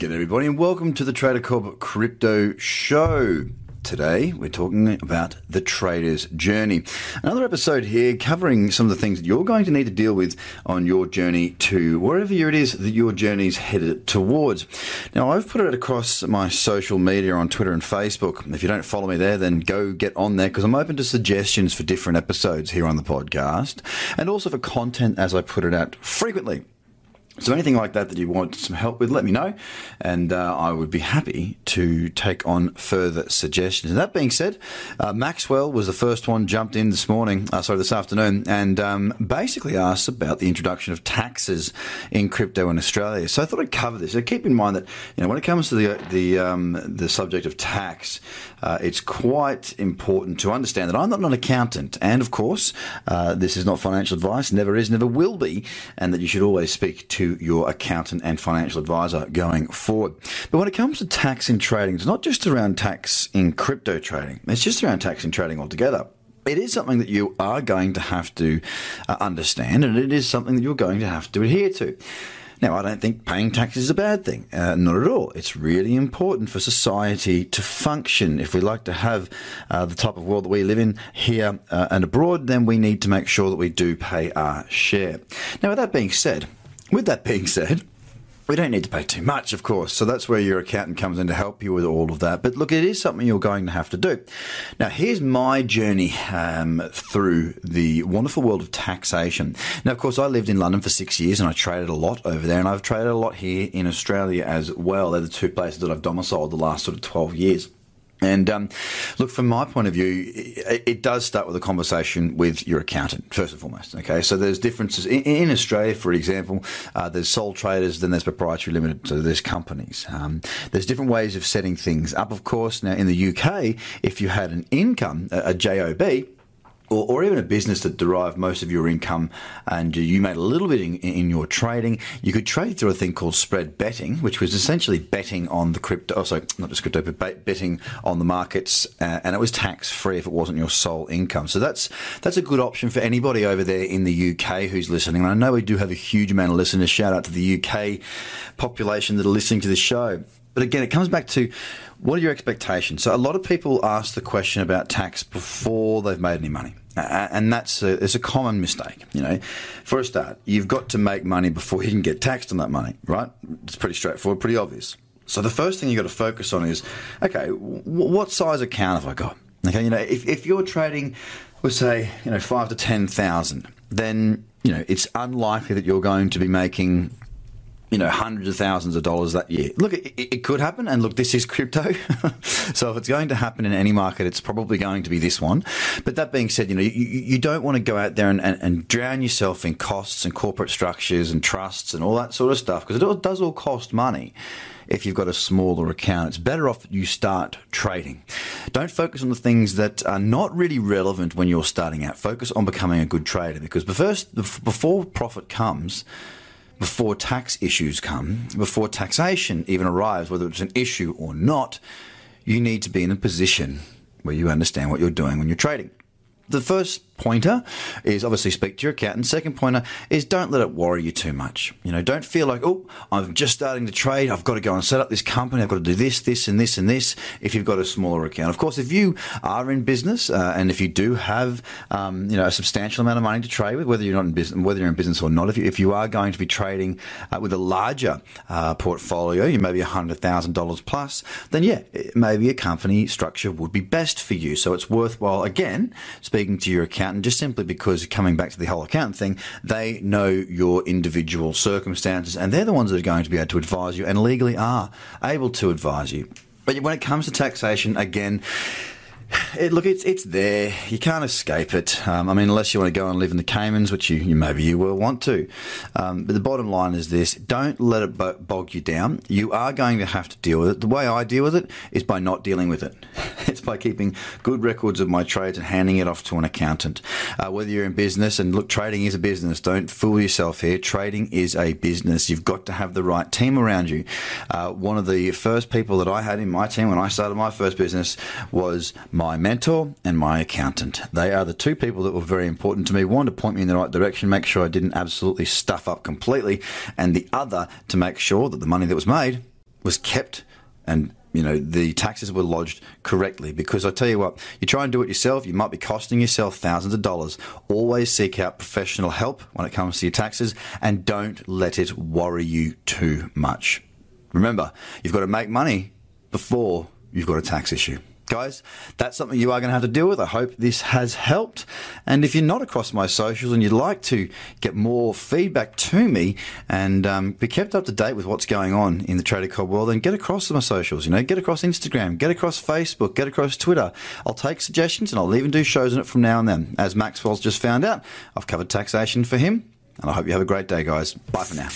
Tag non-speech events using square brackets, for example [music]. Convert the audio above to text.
G'day, everybody, and welcome to the Trader Cobb Crypto Show. Today, we're talking about the trader's journey. Another episode here covering some of the things that you're going to need to deal with on your journey to wherever it is that your journey's headed towards. Now, I've put it across my social media on Twitter and Facebook. If you don't follow me there, then go get on there because I'm open to suggestions for different episodes here on the podcast and also for content as I put it out frequently. So anything like that that you want some help with, let me know, and uh, I would be happy to take on further suggestions. And that being said, uh, Maxwell was the first one jumped in this morning, uh, sorry, this afternoon, and um, basically asked about the introduction of taxes in crypto in Australia. So I thought I'd cover this. So keep in mind that you know when it comes to the the um, the subject of tax, uh, it's quite important to understand that I'm not an accountant, and of course, uh, this is not financial advice, never is, never will be, and that you should always speak to your accountant and financial advisor going forward. But when it comes to tax in trading, it's not just around tax in crypto trading, it's just around tax in trading altogether. It is something that you are going to have to uh, understand, and it is something that you're going to have to adhere to. Now, I don't think paying taxes is a bad thing. Uh, not at all. It's really important for society to function. If we like to have uh, the type of world that we live in here uh, and abroad, then we need to make sure that we do pay our share. Now, with that being said, with that being said, we don't need to pay too much, of course. So that's where your accountant comes in to help you with all of that. But look, it is something you're going to have to do. Now, here's my journey um, through the wonderful world of taxation. Now, of course, I lived in London for six years and I traded a lot over there, and I've traded a lot here in Australia as well. They're the two places that I've domiciled the last sort of 12 years. And um, look, from my point of view, it, it, does start with a conversation with your accountant first and foremost. Okay, so there's differences in, in Australia, for example. Uh, there's sole traders, then there's proprietary limited, so there's companies. Um, there's different ways of setting things up. Of course, now in the UK, if you had an income, a, a job or, or, even a business that derived most of your income and you made a little bit in, in, your trading, you could trade through a thing called spread betting, which was essentially betting on the crypto, oh, sorry, not just crypto, but betting on the markets, uh, and it was tax free if it wasn't your sole income. So that's that's a good option for anybody over there in the UK who's listening. And I know we do have a huge amount of listeners. Shout out to the UK population that are listening to the show. But again, it comes back to what are your expectations? So a lot of people ask the question about tax before they've made any money. And that's a, it's a common mistake. You know, for a start, you've got to make money before you can get taxed on that money, right? It's pretty straightforward, pretty obvious. So the first thing you've got to focus on is, okay, w- what size account have I got? Okay, you know, if, if you're trading, we'll say, you know, five to ten thousand, then you know it's unlikely that you're going to be making you know, hundreds of thousands of dollars that year. Look, it, it could happen. And look, this is crypto. [laughs] so if it's going to happen in any market, it's probably going to be this one. But that being said, you know, you, you don't want to go out there and, and, and, drown yourself in costs and corporate structures and trusts and all that sort of stuff because it all, does all cost money if you've got a smaller account. It's better off that you start trading. Don't focus on the things that are not really relevant when you're starting out. Focus on becoming a good trader because first, before profit comes, before tax issues come, before taxation even arrives, whether it's an issue or not, you need to be in a position where you understand what you're doing when you're trading. The first pointer is obviously speak to your accountant. Second pointer is don't let it worry you too much. You know, don't feel like, oh, I'm just starting to trade. I've got to go and set up this company. I've got to do this, this, and this, and this. If you've got a smaller account, of course, if you are in business uh, and if you do have, um, you know, a substantial amount of money to trade with, whether you're not in business, whether you're in business or not, if you, if you are going to be trading uh, with a larger uh, portfolio, you maybe hundred thousand dollars plus, then yeah, maybe a company structure would be best for you. So it's worthwhile again speaking to your accountant accountant just simply because coming back to the whole accountant thing, they know your individual circumstances and they're the ones that are going to be able to advise you and legally are able to advise you. But when it comes to taxation, again, [sighs] it, look, it's it's there. You can't escape it. Um, I mean, unless you want to go and live in the Caymans, which you, you maybe you will want to. Um, but the bottom line is this: don't let it bog you down. You are going to have to deal with it. The way I deal with it is by not dealing with it. [laughs] it's by keeping good records of my trades and handing it off to an accountant. Uh, whether you're in business, and look, trading is a business. Don't fool yourself here. Trading is a business. You've got to have the right team around you. Uh, one of the first people that I had in my team when I started my first business was my mentor and my accountant. They are the two people that were very important to me. One to point me in the right direction, make sure I didn't absolutely stuff up completely, and the other to make sure that the money that was made was kept and you know the taxes were lodged correctly because I tell you what you try and do it yourself you might be costing yourself thousands of dollars always seek out professional help when it comes to your taxes and don't let it worry you too much remember you've got to make money before you've got a tax issue guys, that's something you are going to have to deal with. I hope this has helped. And if you're not across my socials and you'd like to get more feedback to me and um, be kept up to date with what's going on in the Trader Cobb world, then get across to my socials. You know, get across Instagram, get across Facebook, get across Twitter. I'll take suggestions and I'll even do shows on it from now and then. As Maxwell's just found out, I've covered taxation for him. And I hope you have a great day, guys. Bye for now.